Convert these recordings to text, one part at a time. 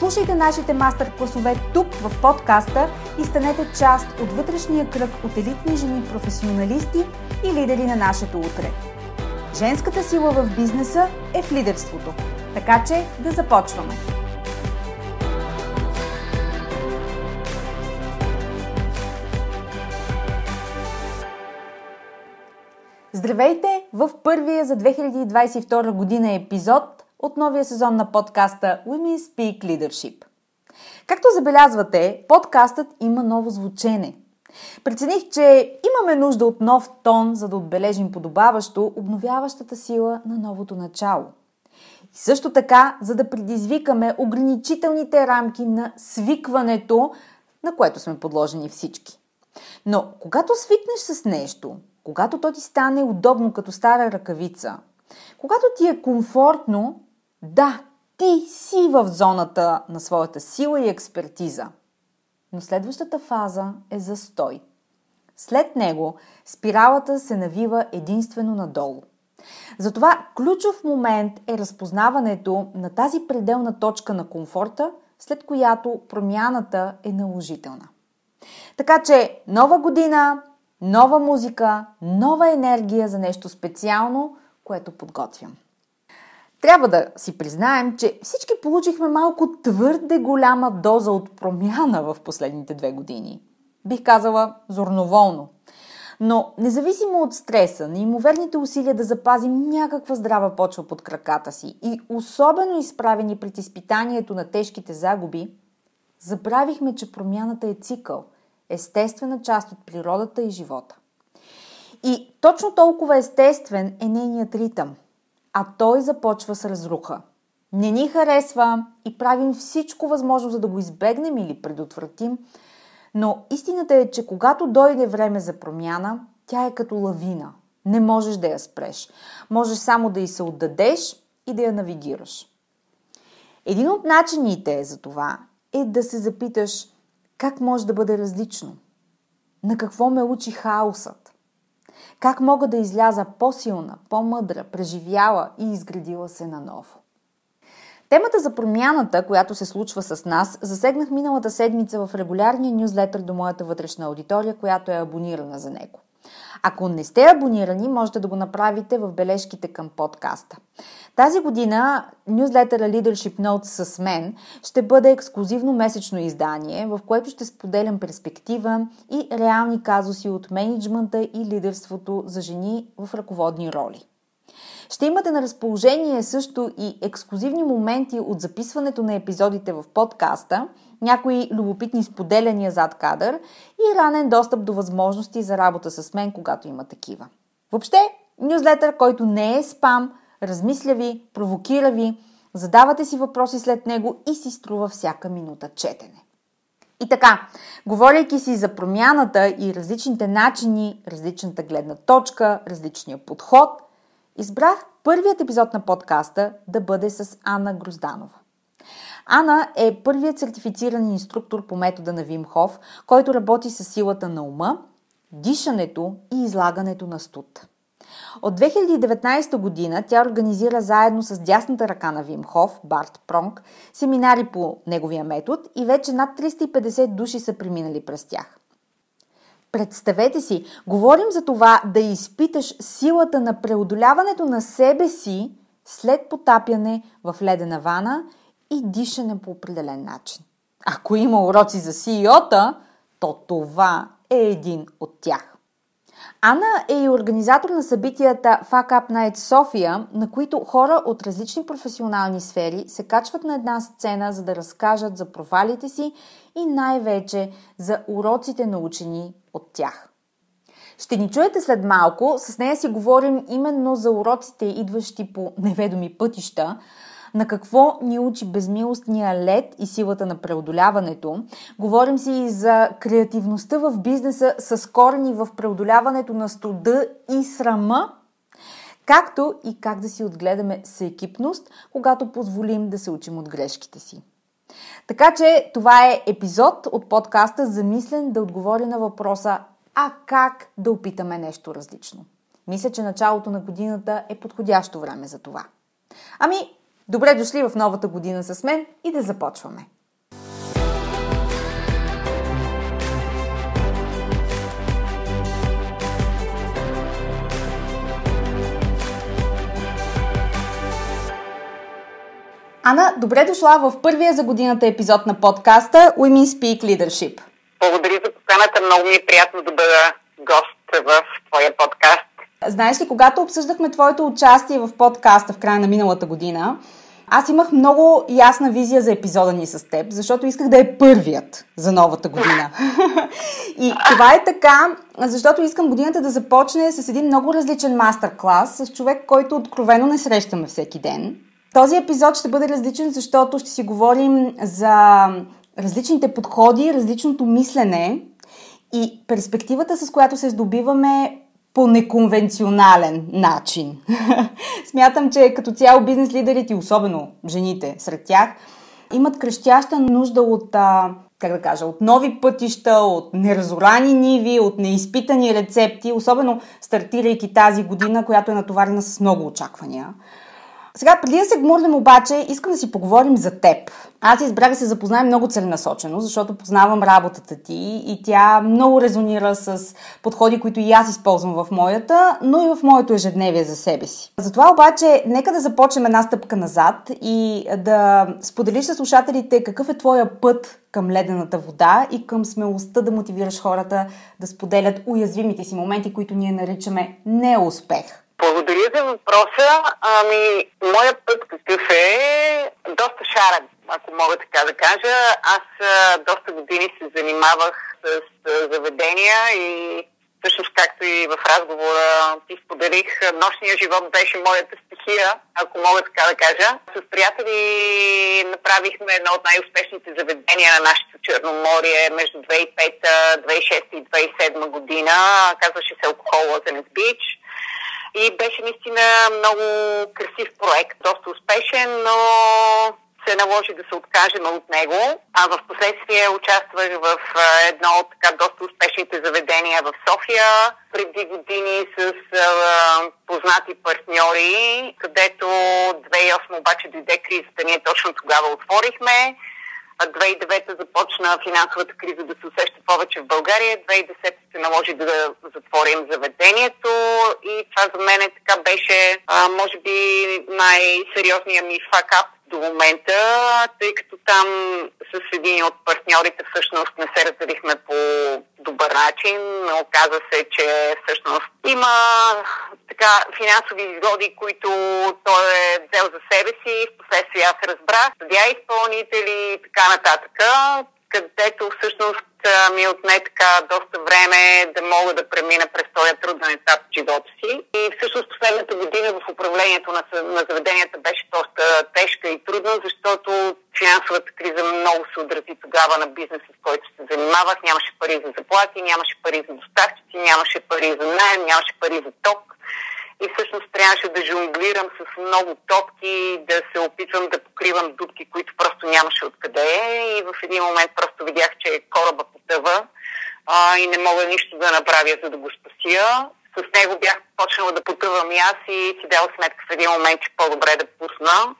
Слушайте нашите мастер-класове тук в подкаста и станете част от вътрешния кръг от елитни жени професионалисти и лидери на нашето утре. Женската сила в бизнеса е в лидерството. Така че да започваме! Здравейте в първия за 2022 година епизод от новия сезон на подкаста Women Speak Leadership. Както забелязвате, подкастът има ново звучене. Прецених, че имаме нужда от нов тон, за да отбележим подобаващо обновяващата сила на новото начало. И също така, за да предизвикаме ограничителните рамки на свикването, на което сме подложени всички. Но когато свикнеш с нещо, когато то ти стане удобно като стара ръкавица, когато ти е комфортно, да, ти си в зоната на своята сила и експертиза. Но следващата фаза е застой. След него спиралата се навива единствено надолу. Затова ключов момент е разпознаването на тази пределна точка на комфорта, след която промяната е наложителна. Така че нова година, нова музика, нова енергия за нещо специално, което подготвям. Трябва да си признаем, че всички получихме малко твърде голяма доза от промяна в последните две години. Бих казала зорноволно. Но независимо от стреса, неимоверните усилия да запазим някаква здрава почва под краката си и особено изправени пред изпитанието на тежките загуби, забравихме, че промяната е цикъл, естествена част от природата и живота. И точно толкова естествен е нейният ритъм – а той започва с разруха. Не ни харесва и правим всичко възможно, за да го избегнем или предотвратим, но истината е, че когато дойде време за промяна, тя е като лавина. Не можеш да я спреш. Можеш само да й се отдадеш и да я навигираш. Един от начините за това е да се запиташ как може да бъде различно. На какво ме учи хаосът? Как мога да изляза по-силна, по-мъдра, преживяла и изградила се наново? Темата за промяната, която се случва с нас, засегнах миналата седмица в регулярния нюзлетър до моята вътрешна аудитория, която е абонирана за него. Ако не сте абонирани, можете да го направите в бележките към подкаста. Тази година нюзлетъра Leadership Notes с мен ще бъде ексклюзивно месечно издание, в което ще споделям перспектива и реални казуси от менеджмента и лидерството за жени в ръководни роли. Ще имате на разположение също и ексклюзивни моменти от записването на епизодите в подкаста, някои любопитни споделяния зад кадър и ранен достъп до възможности за работа с мен, когато има такива. Въобще, нюзлетър, който не е спам, размисля ви, провокира ви, задавате си въпроси след него и си струва всяка минута четене. И така, говорейки си за промяната и различните начини, различната гледна точка, различния подход, избрах първият епизод на подкаста да бъде с Анна Грозданова. Ана е първият сертифициран инструктор по метода на Вим Хоф, който работи с силата на ума, дишането и излагането на студ. От 2019 година тя организира заедно с дясната ръка на Вим Хоф, Барт Пронг, семинари по неговия метод и вече над 350 души са преминали през тях. Представете си, говорим за това да изпиташ силата на преодоляването на себе си след потапяне в ледена вана и дишане по определен начин. Ако има уроци за CEO-та, то това е един от тях. Ана е и организатор на събитията Fuck Up Night София, на които хора от различни професионални сфери се качват на една сцена, за да разкажат за провалите си и най-вече за уроците научени от тях. Ще ни чуете след малко. С нея си говорим именно за уроците, идващи по неведоми пътища, на какво ни учи безмилостния лед и силата на преодоляването. Говорим си и за креативността в бизнеса с корени в преодоляването на студа и срама, както и как да си отгледаме съекипност, когато позволим да се учим от грешките си. Така че това е епизод от подкаста Замислен да отговори на въпроса а как да опитаме нещо различно. Мисля, че началото на годината е подходящо време за това. Ами, добре дошли в новата година с мен и да започваме. Ана, добре дошла в първия за годината епизод на подкаста Women Speak Leadership. Благодаря за поканата. Много ми е приятно да бъда гост в твоя подкаст. Знаеш ли, когато обсъждахме твоето участие в подкаста в края на миналата година, аз имах много ясна визия за епизода ни с теб, защото исках да е първият за новата година. и това е така, защото искам годината да започне с един много различен мастер-клас, с човек, който откровено не срещаме всеки ден. Този епизод ще бъде различен, защото ще си говорим за различните подходи, различното мислене и перспективата, с която се здобиваме по неконвенционален начин. Смятам, че като цяло бизнес лидерите, особено жените сред тях, имат крещяща нужда от, как да кажа, от нови пътища, от неразорани ниви, от неизпитани рецепти, особено стартирайки тази година, която е натоварена с много очаквания. Сега, преди да се гмурнем обаче, искам да си поговорим за теб. Аз избрах да се запознаем много целенасочено, защото познавам работата ти и тя много резонира с подходи, които и аз използвам в моята, но и в моето ежедневие за себе си. Затова обаче, нека да започнем една стъпка назад и да споделиш с слушателите какъв е твоя път към ледената вода и към смелостта да мотивираш хората да споделят уязвимите си моменти, които ние наричаме неуспех. Благодаря за въпроса. Ами, моят път какъв е? Доста шарен, ако мога така да кажа. Аз доста години се занимавах с, заведения и всъщност както и в разговора ти споделих, нощния живот беше моята стихия, ако мога така да кажа. С приятели направихме едно от най-успешните заведения на нашето Черноморие между 2005, 2006 и 2007 година. Казваше се Alcohol Lozens Beach и беше наистина много красив проект, доста успешен, но се наложи да се откажем от него. А в последствие участвах в едно от така доста успешните заведения в София преди години с а, познати партньори, където 2008 обаче дойде кризата. Ние точно тогава отворихме 2009 започна финансовата криза да се усеща повече в България. 2010 се наложи да затворим заведението и това за мен е така беше, а, може би, най-сериозният ми факап до момента, тъй като там с един от партньорите всъщност не се разделихме по добър начин. Оказа се, че всъщност има така финансови изгоди, които той е взел за себе си. В последствие аз разбрах, съдя изпълнители и така нататък, където всъщност ми отне така доста време да мога да премина през този труден етап в живота си. И всъщност последната година в управлението на, на заведенията беше доста тежка и трудна, защото финансовата криза много се отрази тогава на бизнеса, с който се занимавах. Нямаше пари за заплати, нямаше пари за доставчици, нямаше пари за найем, нямаше пари за ток и всъщност трябваше да жонглирам с много топки, да се опитвам да покривам дупки, които просто нямаше откъде и в един момент просто видях, че кораба потъва а, и не мога нищо да направя, за да го спася. С него бях почнала да потъвам и аз и си дала сметка в един момент, че по-добре да пусна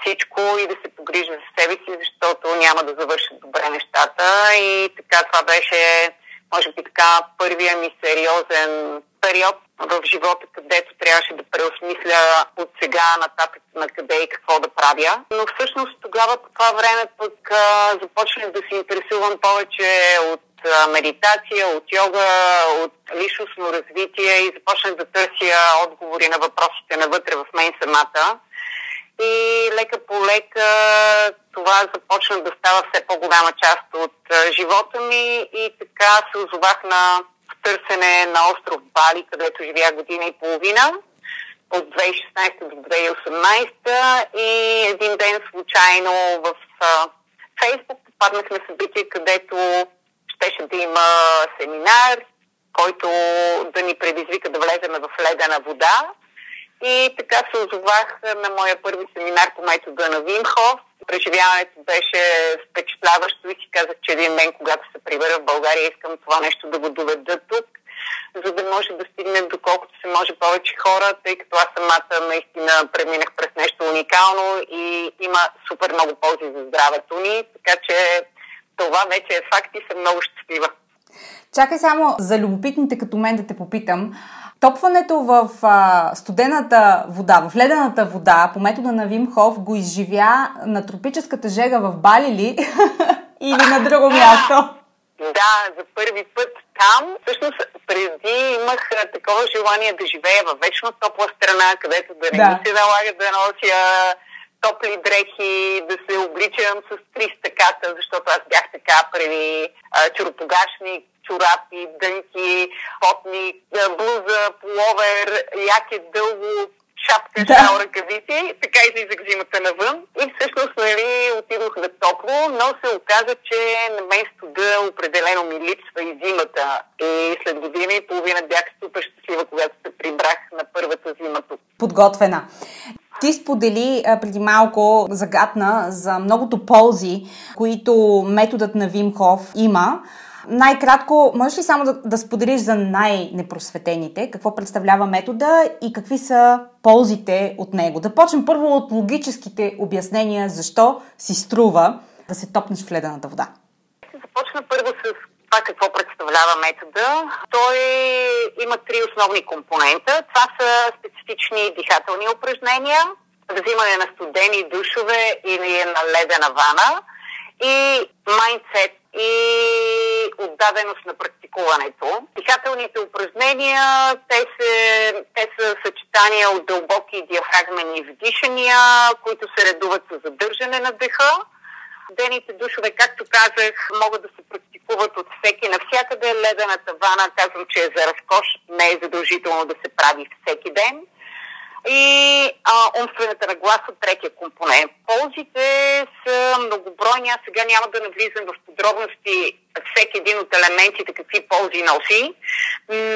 всичко и да се погрижа за себе си, защото няма да завършат добре нещата. И така това беше, може би така, първия ми сериозен период в живота, където трябваше да преосмисля от сега нататък на къде и какво да правя. Но всъщност тогава по това време пък започнах да се интересувам повече от медитация, от йога, от личностно развитие и започнах да търся отговори на въпросите навътре в мен самата. И лека по лека това започна да става все по-голяма част от живота ми и така се озовах на търсене на остров Бали, където живях година и половина от 2016 до 2018 и един ден случайно в Фейсбук попаднах на събитие, където щеше да има семинар, който да ни предизвика да влеземе в ледена вода. И така се озовах на моя първи семинар по метода на Вимхов. Преживяването беше впечатляващо и си казах, че един ден, когато се прибера в България, искам това нещо да го доведа тук за да може да стигнем доколкото се може повече хора, тъй като аз самата наистина преминах през нещо уникално и има супер много ползи за здравето ни, така че това вече е факт и съм много щастлива. Чакай само за любопитните като мен да те попитам. Топването в а, студената вода, в ледената вода по метода на Вим Хоф го изживя на тропическата жега в Бали ли или на друго място? Да, за първи път там. Всъщност, преди имах такова желание да живея във вечно топла страна, където да не да. ми се налага да нося топли дрехи, да се обличам с три стъката, защото аз бях така преди чуропогашник, чорапи, дънки, потник, блуза, половер, яке дълго, шапка, да. шал, ръкавици, така излизах зимата навън. И всъщност, нали, отидох на топло, но се оказа, че на мен студа определено ми липсва и зимата. И след година и половина бях супер щастлива, когато се прибрах на първата зима тук. Подготвена. Ти сподели а, преди малко загадна за многото ползи, които методът на Вимхов има. Най-кратко, можеш ли само да, да споделиш за най-непросветените, какво представлява метода и какви са ползите от него? Да почнем първо от логическите обяснения, защо си струва да се топнеш в ледената вода. Започна първо с това какво представлява метода. Той има три основни компонента. Това са специфични дихателни упражнения, взимане на студени душове или на ледена вана и майндсет и отдаденост на практикуването. Дихателните упражнения, те, се, те са съчетания от дълбоки диафрагмени вдишания, които се редуват с задържане на дъха. Дените душове, както казах, могат да се практикуват от всеки навсякъде. Ледената вана, казвам, че е за разкош, не е задължително да се прави всеки ден и а, умствената нагласа, третия компонент. Ползите са многобройни. Аз сега няма да навлизам в подробности всеки един от елементите, какви ползи носи,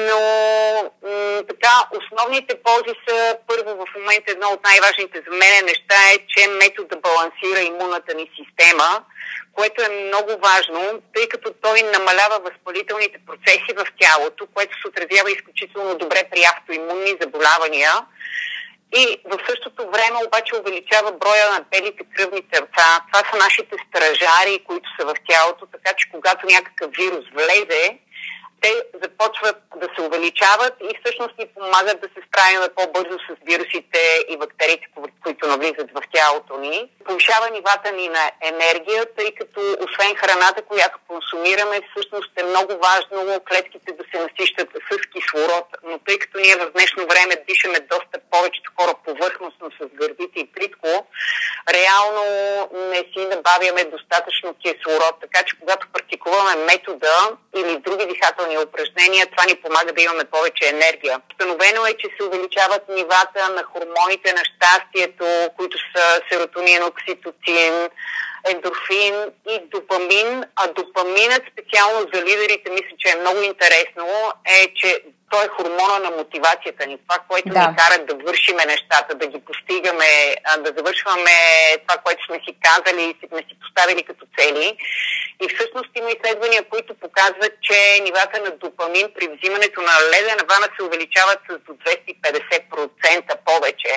но м- така, основните ползи са първо в момента едно от най-важните за мен неща е, че метод да балансира имунната ни система, което е много важно, тъй като той намалява възпалителните процеси в тялото, което се отразява изключително добре при автоимунни заболявания и в същото време обаче увеличава броя на белите кръвни сърца. Това са нашите стражари, които са в тялото, така че когато някакъв вирус влезе, те започват да се увеличават и всъщност ни помагат да се справим по-бързо с вирусите и бактериите, които навлизат в тялото ни. Повишава нивата ни на енергия, тъй като освен храната, която консумираме, всъщност е много важно клетките да се насищат с кислород, но тъй като ние в днешно време дишаме доста повечето хора повърхностно с гърдите и плитко, реално не си набавяме достатъчно кислород, така че когато практикуваме метода или други дихателни дихателни упражнения, това ни помага да имаме повече енергия. Установено е, че се увеличават нивата на хормоните на щастието, които са серотонин, окситоцин, ендорфин и допамин. А допаминът специално за лидерите, мисля, че е много интересно, е, че той е хормона на мотивацията ни. Това, което да. ни кара да вършиме нещата, да ги постигаме, да завършваме това, което сме си казали и сме си поставили като цели. И всъщност има изследвания, които показват, че нивата на допамин при взимането на ледена вана се увеличават с до 250% повече,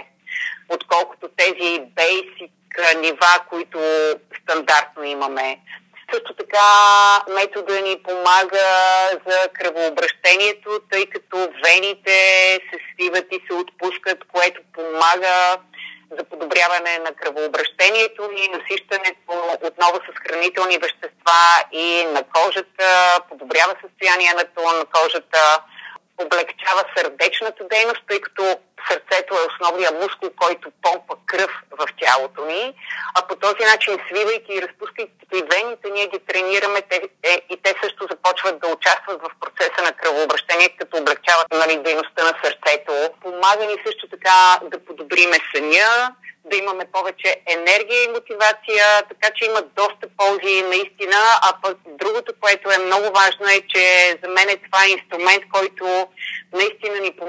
отколкото тези basic нива, които стандартно имаме. Също така метода ни помага за кръвообращението, тъй като вените се свиват и се отпускат, което помага за подобряване на кръвообращението и насищането отново с хранителни вещества и на кожата, подобрява състоянието на кожата, облегчава сърдечната дейност, тъй като сърцето е основният мускул, който помпа кръв в тялото ни, а по този начин, свивайки и разпускайки вените, ние ги тренираме те, е, и те също започват да участват в процеса на кръвообращение, като облегчават нали, дейността на сърцето. Помага ни също така да подобриме съня, да имаме повече енергия и мотивация, така че има доста ползи наистина. А пък другото, което е много важно е, че за мен е това инструмент, който наистина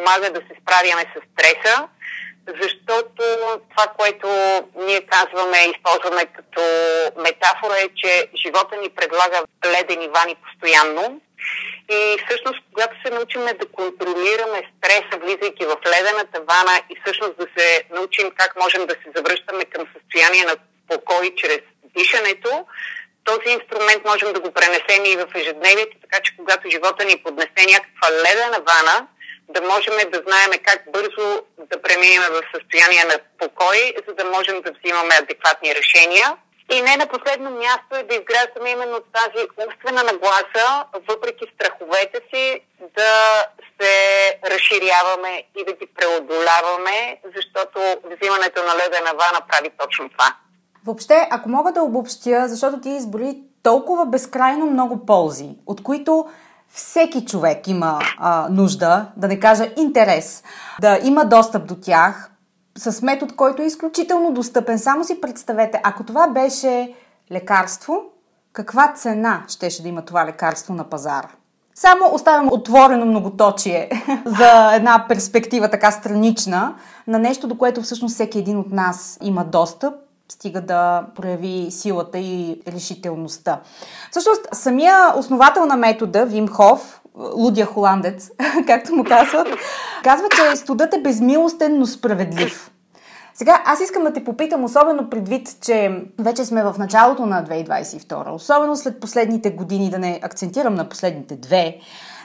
помага да се справяме с стреса, защото това, което ние казваме, използваме като метафора е, че живота ни предлага ледени вани постоянно. И всъщност, когато се научим да контролираме стреса, влизайки в ледената вана и всъщност да се научим как можем да се завръщаме към състояние на покой чрез дишането, този инструмент можем да го пренесем и в ежедневието, така че когато живота ни поднесе някаква ледена вана, да можем да знаем как бързо да преминем в състояние на покой, за да можем да взимаме адекватни решения. И не на последно място е да изграждаме именно тази умствена нагласа, въпреки страховете си, да се разширяваме и да ги преодоляваме, защото взимането на ледена вана прави точно това. Въобще, ако мога да обобщя, защото ти избори толкова безкрайно много ползи, от които всеки човек има а, нужда, да не кажа интерес, да има достъп до тях, с метод, който е изключително достъпен. Само си представете, ако това беше лекарство, каква цена щеше да има това лекарство на пазара? Само оставям отворено многоточие за една перспектива така странична на нещо, до което всъщност всеки един от нас има достъп, стига да прояви силата и решителността. Всъщност, самия основател на метода, Вим Хоф, лудия холандец, както му казват, казва, че студът е безмилостен, но справедлив. Сега, аз искам да те попитам, особено предвид, че вече сме в началото на 2022, особено след последните години, да не акцентирам на последните две,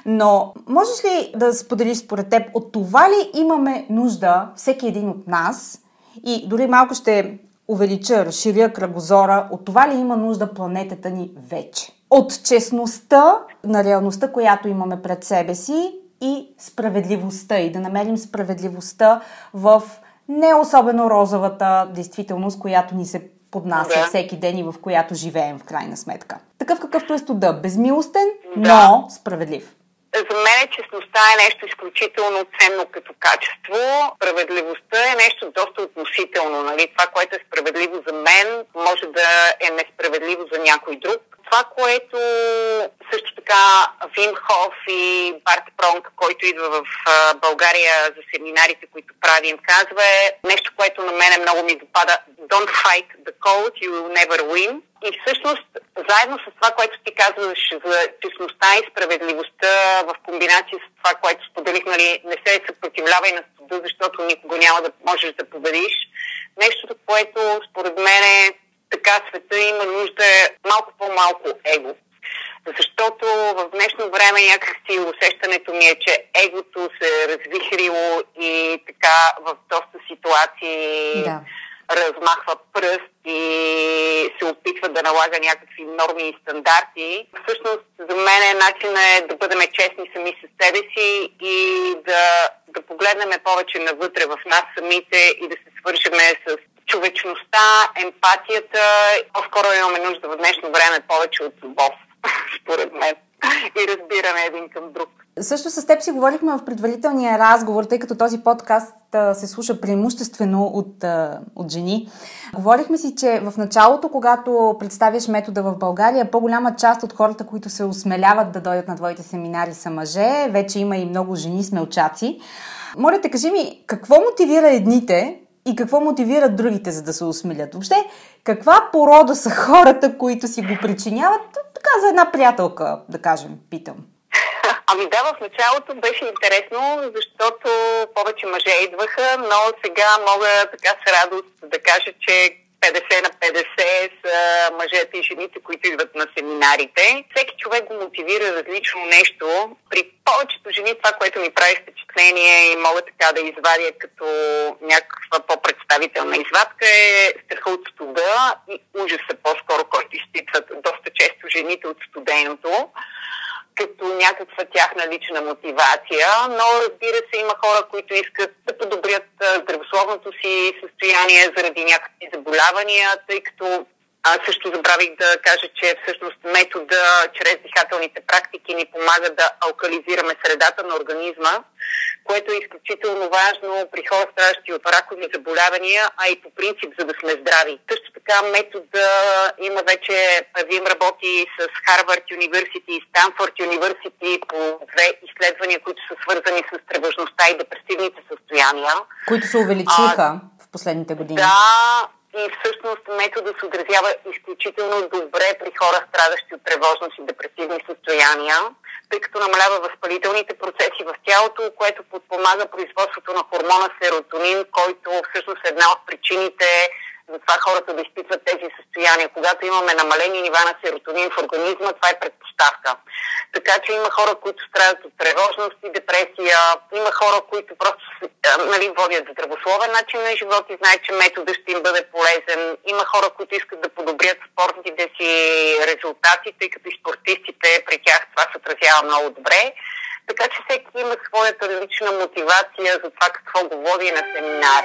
но можеш ли да споделиш според теб, от това ли имаме нужда всеки един от нас и дори малко ще увелича, разширя кръгозора, от това ли има нужда планетата ни вече? От честността на реалността, която имаме пред себе си и справедливостта и да намерим справедливостта в не особено розовата действителност, която ни се поднася да. всеки ден и в която живеем в крайна сметка. Такъв какъвто е студа. Безмилостен, да. но справедлив. За мен честността е нещо изключително ценно като качество. Справедливостта е нещо доста относително. Нали? Това, което е справедливо за мен, може да е несправедливо за някой друг. Това, което също така Вим Хоф и Барт Пронк, който идва в България за семинарите, които правим, казва е нещо, което на мен много ми допада. Don't fight the code, you will never win. И всъщност, заедно с това, което ти казваш за честността и справедливостта в комбинация с това, което споделих, нали, не се съпротивлявай на студа, защото никога няма да можеш да победиш. Нещото, което според мен е така света има нужда е малко по-малко его. Защото в днешно време някакси усещането ми е, че егото се е развихрило и така в доста ситуации да. Размахва пръст и се опитва да налага някакви норми и стандарти. Всъщност за мен е начин е да бъдем честни сами с себе си и да, да погледнем повече навътре в нас самите и да се свършиме с човечността, емпатията. По-скоро имаме нужда в днешно време повече от любов, според мен, и разбиране един към друг. Също с теб си говорихме в предварителния разговор, тъй като този подкаст се слуша преимуществено от, от жени. Говорихме си, че в началото, когато представяш метода в България, по-голяма част от хората, които се осмеляват да дойдат на твоите семинари са мъже. Вече има и много жени смелчаци. Моля те, кажи ми, какво мотивира едните и какво мотивират другите, за да се осмелят. Въобще, каква порода са хората, които си го причиняват? Така за една приятелка, да кажем, питам. Ами да, в началото беше интересно, защото повече мъже идваха, но сега мога така с радост да кажа, че 50 на 50 са мъжете и жените, които идват на семинарите. Всеки човек го мотивира различно нещо. При повечето жени това, което ми прави впечатление и мога така да извадя като някаква по-представителна извадка е страха от студа и ужаса по-скоро, който изпитват доста често жените от студеното като някаква тяхна лична мотивация, но разбира се има хора, които искат да подобрят здравословното си състояние заради някакви заболявания, тъй като аз също забравих да кажа, че всъщност метода чрез дихателните практики ни помага да алкализираме средата на организма, което е изключително важно при хора страдащи от ракови заболявания, а и по принцип, за да сме здрави. Също така метода има вече, Вим работи с Харвард Университи и Станфорд Университи по две изследвания, които са свързани с тревожността и депресивните състояния. Които се увеличиха а, в последните години. Да, и всъщност метода се отразява изключително добре при хора, страдащи от тревожност и депресивни състояния, тъй като намалява възпалителните процеси в тялото, което подпомага производството на хормона серотонин, който всъщност е една от причините за това хората да изпитват тези състояния. Когато имаме намалени нива на серотонин в организма, това е предпоставка. Така че има хора, които страдат от тревожност и депресия, има хора, които просто нали, водят здравословен начин на живот и знаят, че метода ще им бъде полезен. Има хора, които искат да подобрят спортните си резултати, тъй като и спортистите при тях това се отразява много добре. Така че всеки има своята лична мотивация за това какво го води на семинар.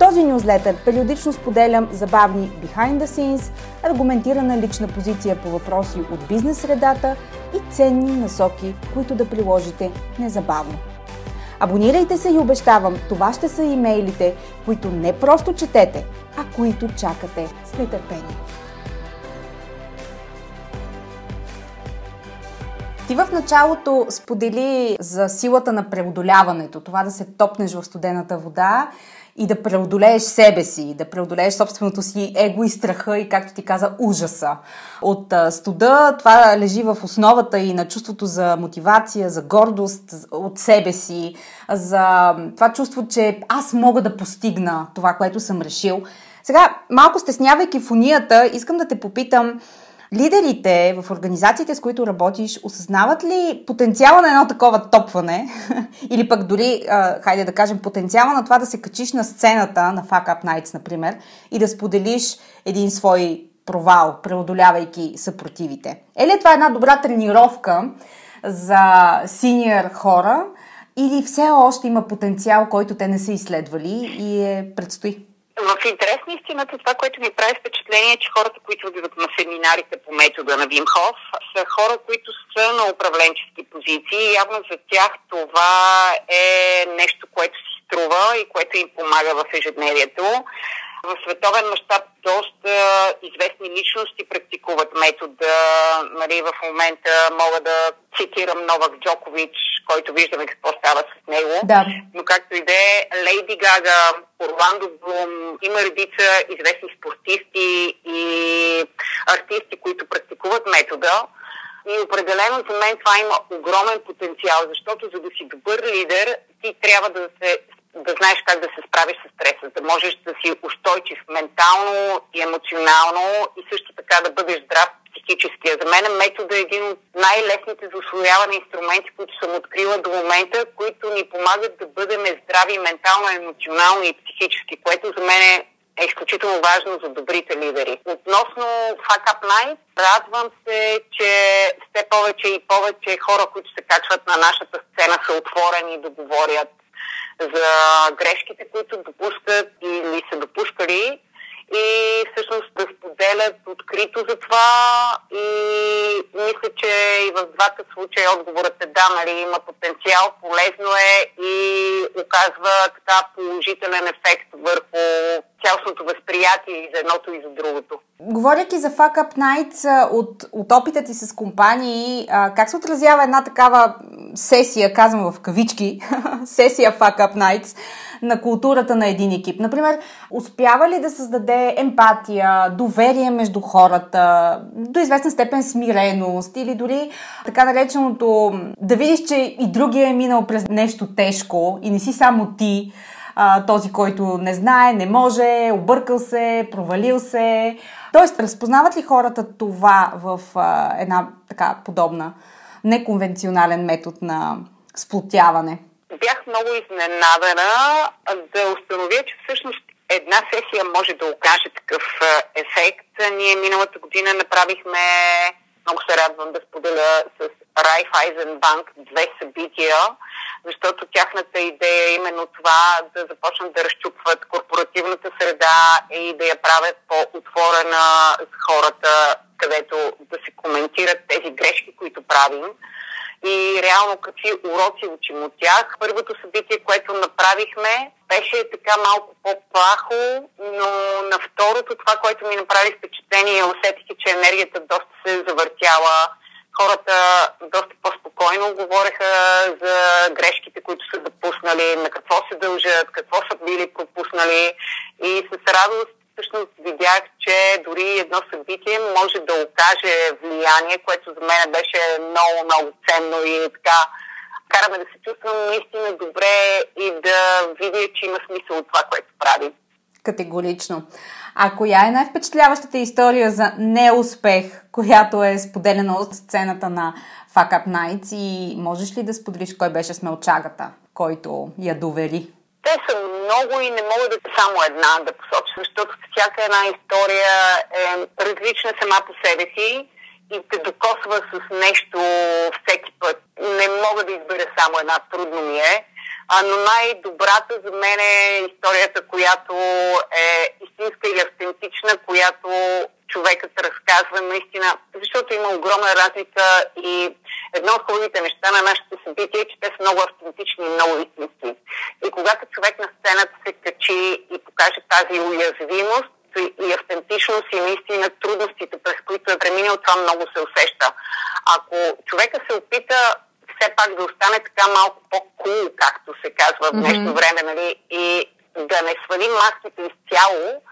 този нюзлетър периодично споделям забавни behind the scenes, аргументирана лична позиция по въпроси от бизнес средата и ценни насоки, които да приложите незабавно. Абонирайте се и обещавам, това ще са имейлите, които не просто четете, а които чакате с нетърпение. Ти в началото сподели за силата на преодоляването, това да се топнеш в студената вода и да преодолееш себе си, да преодолееш собственото си его и страха и, както ти каза, ужаса. От студа това лежи в основата и на чувството за мотивация, за гордост от себе си, за това чувство, че аз мога да постигна това, което съм решил. Сега, малко стеснявайки фонията, искам да те попитам, Лидерите в организациите, с които работиш, осъзнават ли потенциала на едно такова топване или пък дори, а, хайде да кажем, потенциала на това да се качиш на сцената на Fuck Up Nights, например, и да споделиш един свой провал, преодолявайки съпротивите? Е ли това една добра тренировка за синьор хора или все още има потенциал, който те не са изследвали и е предстои? В интерес на истината, това, което ми прави впечатление, е, че хората, които отиват на семинарите по метода на Вимхов, са хора, които са на управленчески позиции. Явно за тях това е нещо, което си струва и което им помага в ежедневието. В световен мащаб доста известни личности практикуват метода. Нали, в момента мога да цитирам Новак Джокович, който виждаме какво става с него. Да. Но както и да е, Лейди Гага, Орландо Блум, има редица известни спортисти и артисти, които практикуват метода. И определено за мен това има огромен потенциал, защото за да си добър лидер, ти трябва да се да знаеш как да се справиш с стреса, да можеш да си устойчив ментално и емоционално и също така да бъдеш здрав психически. За мен метод е един от най-лесните за освояване инструменти, които съм открила до момента, които ни помагат да бъдем здрави ментално, емоционално и психически, което за мен е е изключително важно за добрите лидери. Относно Fuck Up Night, радвам се, че все повече и повече хора, които се качват на нашата сцена, са отворени да говорят за грешките, които допускат или са допускали и всъщност да споделят открито за това и мисля, че и в двата случая отговорът е да, нали, има потенциал, полезно е и оказва така положителен ефект върху цялостното възприятие за едното и за другото. Говоряки за Fuck Up Nights, от, от опита ти с компании, как се отразява една такава сесия, казвам в кавички, сесия Fuck Up Nights, на културата на един екип. Например, успява ли да създаде емпатия, доверие между хората, до известна степен смиреност или дори така нареченото да видиш, че и другия е минал през нещо тежко и не си само ти, а, този, който не знае, не може, объркал се, провалил се. Тоест, разпознават ли хората това в а, една така подобна неконвенционален метод на сплотяване? Бях много изненадана да установя, че всъщност една сесия може да окаже такъв ефект. Ние миналата година направихме, много се радвам да споделя с Райфайзен Банк две събития, защото тяхната идея е именно това да започнат да разчупват корпоративната среда и да я правят по-отворена с хората, където да се коментират тези грешки, които правим и реално какви уроци учим от тях. Първото събитие, което направихме, беше така малко по-плахо, но на второто това, което ми направи впечатление, усетих, че енергията доста се завъртяла. Хората доста по-спокойно говореха за грешките, които са допуснали, на какво се дължат, какво са били пропуснали и с радост всъщност видях, че дори едно събитие може да окаже влияние, което за мен беше много, много ценно и така караме да се чувствам наистина добре и да видя, че има смисъл от това, което прави. Категорично. А коя е най-впечатляващата история за неуспех, която е споделена от сцената на Fuck Up Nights и можеш ли да споделиш кой беше смелчагата, който я довери? Те са много и не мога да само една да посоча, защото всяка една история е различна сама по себе си и те докосва с нещо всеки път. Не мога да избера само една, трудно ми е. А, но най-добрата за мен е историята, която е истинска и автентична, която човекът разказва наистина, защото има огромна разлика и едно от хубавите неща на нашите събития е, че те са много автентични и много истински. И когато човек на сцената се качи и покаже тази уязвимост и автентичност и наистина трудностите, през които е преминал, това много се усеща. Ако човека се опита все пак да остане така малко по-кул, както се казва в днешно време, нали, и да не свали маските изцяло,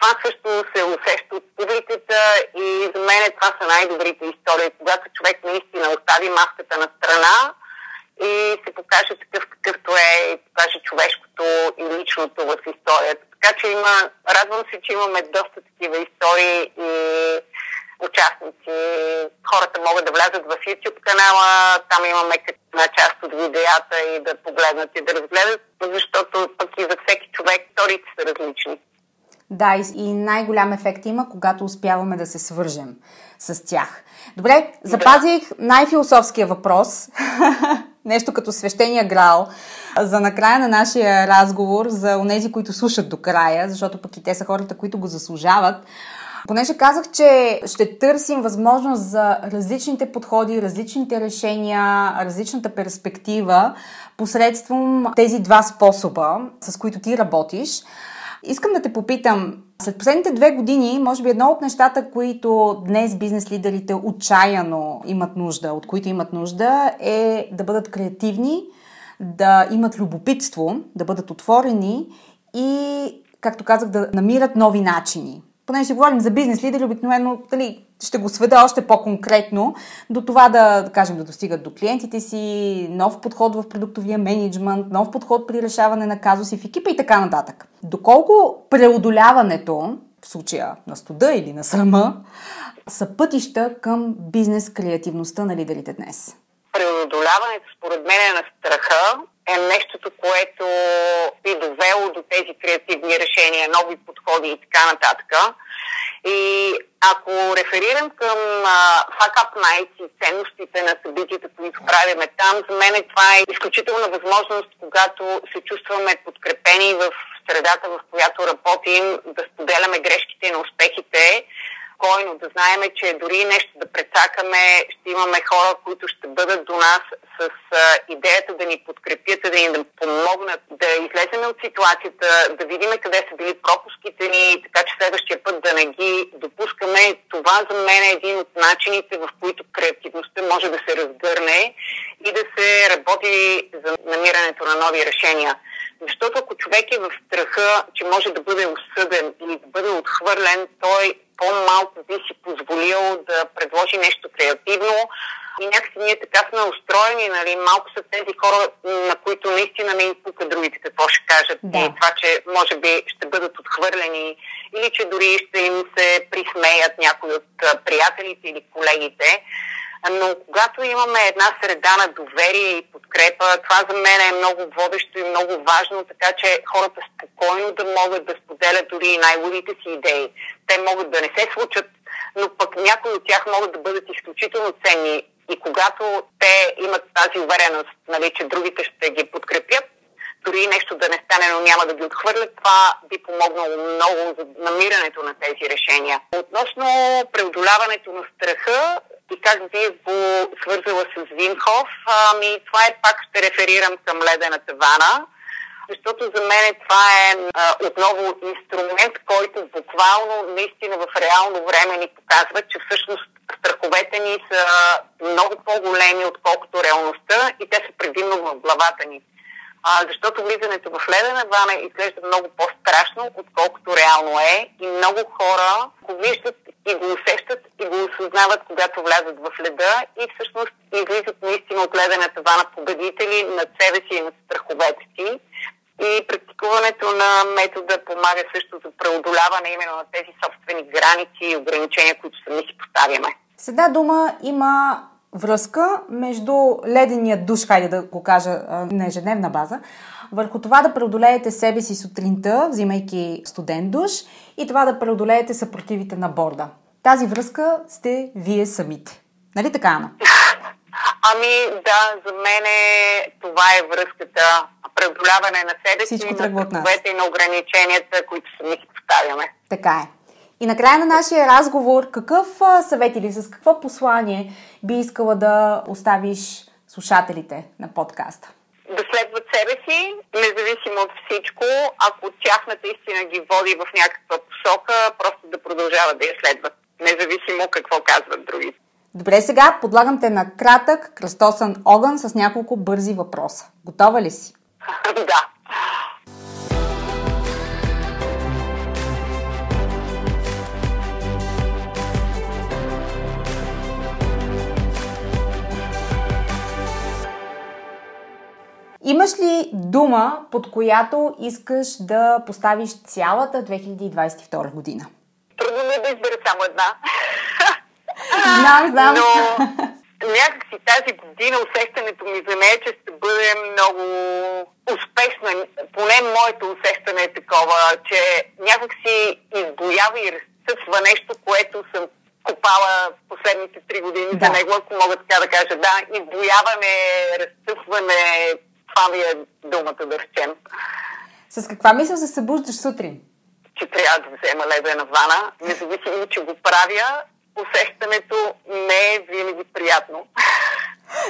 това също се усеща от публиката и за мен това са най-добрите истории, когато човек наистина остави маската на страна и се покаже такъв какъвто е и покаже човешкото и личното в историята. Така че има, радвам се, че имаме доста такива истории и участници. Хората могат да влязат в YouTube канала, там имаме на част от видеята и да погледнат и да разгледат, защото пък и за всеки човек историите са различни. Да, и най-голям ефект има, когато успяваме да се свържем с тях. Добре, запазих най-философския въпрос. Нещо като свещения грал за накрая на нашия разговор за онези, които слушат до края, защото пък и те са хората, които го заслужават. Понеже казах, че ще търсим възможност за различните подходи, различните решения, различната перспектива посредством тези два способа, с които ти работиш. Искам да те попитам, след последните две години, може би едно от нещата, които днес бизнес лидерите отчаяно имат нужда, от които имат нужда, е да бъдат креативни, да имат любопитство, да бъдат отворени и, както казах, да намират нови начини. Понеже ще говорим за бизнес лидери, обикновено дали, ще го сведа още по-конкретно до това да, да кажем, да достигат до клиентите си, нов подход в продуктовия менеджмент, нов подход при решаване на казуси в екипа и така нататък. Доколко преодоляването, в случая на студа или на срама, са пътища към бизнес креативността на лидерите днес? Преодоляването, според мен, е на страха е нещото, което би довело до тези креативни решения, нови подходи и така нататък. И ако реферирам към uh, Fuck Up Nights и ценностите на събитията, които правиме там, за мен това е изключителна възможност, когато се чувстваме подкрепени в средата, в която работим, да споделяме грешките на успехите, спокойно, да знаеме, че дори нещо да прецакаме, ще имаме хора, които ще бъдат до нас с идеята да ни подкрепят, да ни да помогнат, да излеземе от ситуацията, да видим къде са били пропуските ни, така че следващия път да не ги допускаме. Това за мен е един от начините, в които креативността може да се разгърне и да се работи за намирането на нови решения. Защото ако човек е в страха, че може да бъде осъден или да бъде отхвърлен, той по-малко би си позволил да предложи нещо креативно. И някакси ние така сме устроени, нали, малко са тези хора, на които наистина не им пука другите какво ще кажат. Да. И това, че може би ще бъдат отхвърлени или че дори ще им се присмеят някои от приятелите или колегите но когато имаме една среда на доверие и подкрепа, това за мен е много водещо и много важно, така че хората спокойно да могат да споделят дори и най-лудите си идеи. Те могат да не се случат, но пък някои от тях могат да бъдат изключително ценни. И когато те имат тази увереност, нали, че другите ще ги подкрепят, дори нещо да не стане, но няма да ги отхвърлят, това би помогнало много за намирането на тези решения. Относно преодоляването на страха, и как вие го свързала с Вимхов, ами това е пак ще реферирам към ледената вана, защото за мен това е а, отново инструмент, който буквално наистина в реално време ни показва, че всъщност страховете ни са много по-големи, отколкото реалността и те са предимно в главата ни. А, защото влизането в ледена вана изглежда много по-страшно, отколкото реално е. И много хора го виждат и го усещат и го осъзнават, когато влязат в леда и всъщност излизат наистина от ледената вана победители над себе си и над страховете си. И практикуването на метода помага също за преодоляване именно на тези собствени граници и ограничения, които сами си поставяме. С дума има връзка между ледения душ, хайде да го кажа на ежедневна база, върху това да преодолеете себе си сутринта, взимайки студен душ и това да преодолеете съпротивите на борда. Тази връзка сте вие самите. Нали така, Ана? Ами да, за мен е, това е връзката. Преодоляване на себе си, на и на ограниченията, които сами си поставяме. Така е. И накрая на нашия разговор, какъв съвет или с какво послание би искала да оставиш слушателите на подкаста? Да следват себе си, независимо от всичко. Ако тяхната истина ги води в някаква посока, просто да продължават да я следват, независимо какво казват другите. Добре, сега подлагам те на кратък, кръстосан огън с няколко бързи въпроса. Готова ли си? да. Имаш ли дума, под която искаш да поставиш цялата 2022 година? Трудно ми е да избера само една. Знам, знам. Но някакси тази година усещането ми за нея, че ще бъде много успешна. Поне моето усещане е такова, че някакси избоява и разцъфва нещо, което съм копала последните три години да. за него, ако мога така да кажа. Да, избояване, разцъфване, това ми е думата да речем. С каква мисъл се събуждаш сутрин? Че трябва да взема ледена вана, независимо, че го правя, усещането не е винаги приятно.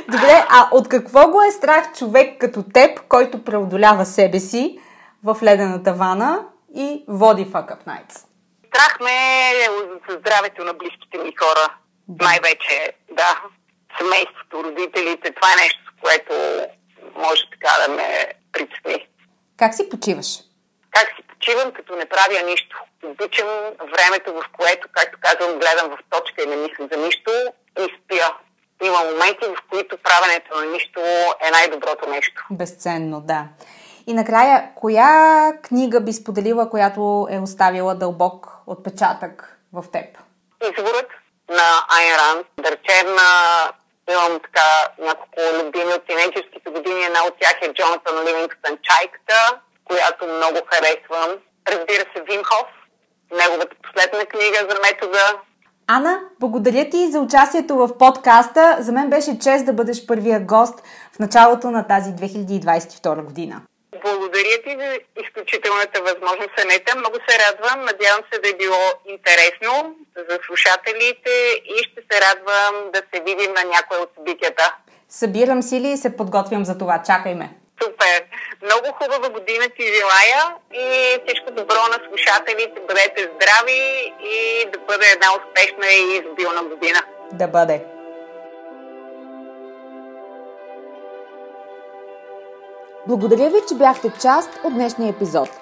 Добре, а от какво го е страх човек като теб, който преодолява себе си в ледената вана и води Fuck Up Nights? Страх ме е за здравето на близките ми хора. Най-вече, да. Семейството, родителите, това е нещо, което може така да ме притесни. Как си почиваш? Как си почивам, като не правя нищо. Обичам времето, в което, както казвам, гледам в точка и не мисля за нищо и спя. Има моменти, в които правенето на нищо е най-доброто нещо. Безценно, да. И накрая, коя книга би споделила, която е оставила дълбок отпечатък в теб? Изворът на Айн Ранд. Да речем, Имам така няколко любими от тинейджерските години. Една от тях е Джонатан Ливингстън Чайката, която много харесвам. Разбира се, Вимхов, неговата последна книга за метода. Ана, благодаря ти за участието в подкаста. За мен беше чест да бъдеш първия гост в началото на тази 2022 година. Благодаря ти за изключителната възможност, Анета. Много се радвам. Надявам се да е било интересно за слушателите и ще се радвам да се видим на някои от събитията. Събирам сили и се подготвям за това. Чакай ме. Супер! Много хубава година ти желая и всичко добро на слушателите. Бъдете здрави и да бъде една успешна и изобилна година. Да бъде. Благодаря ви, че бяхте част от днешния епизод.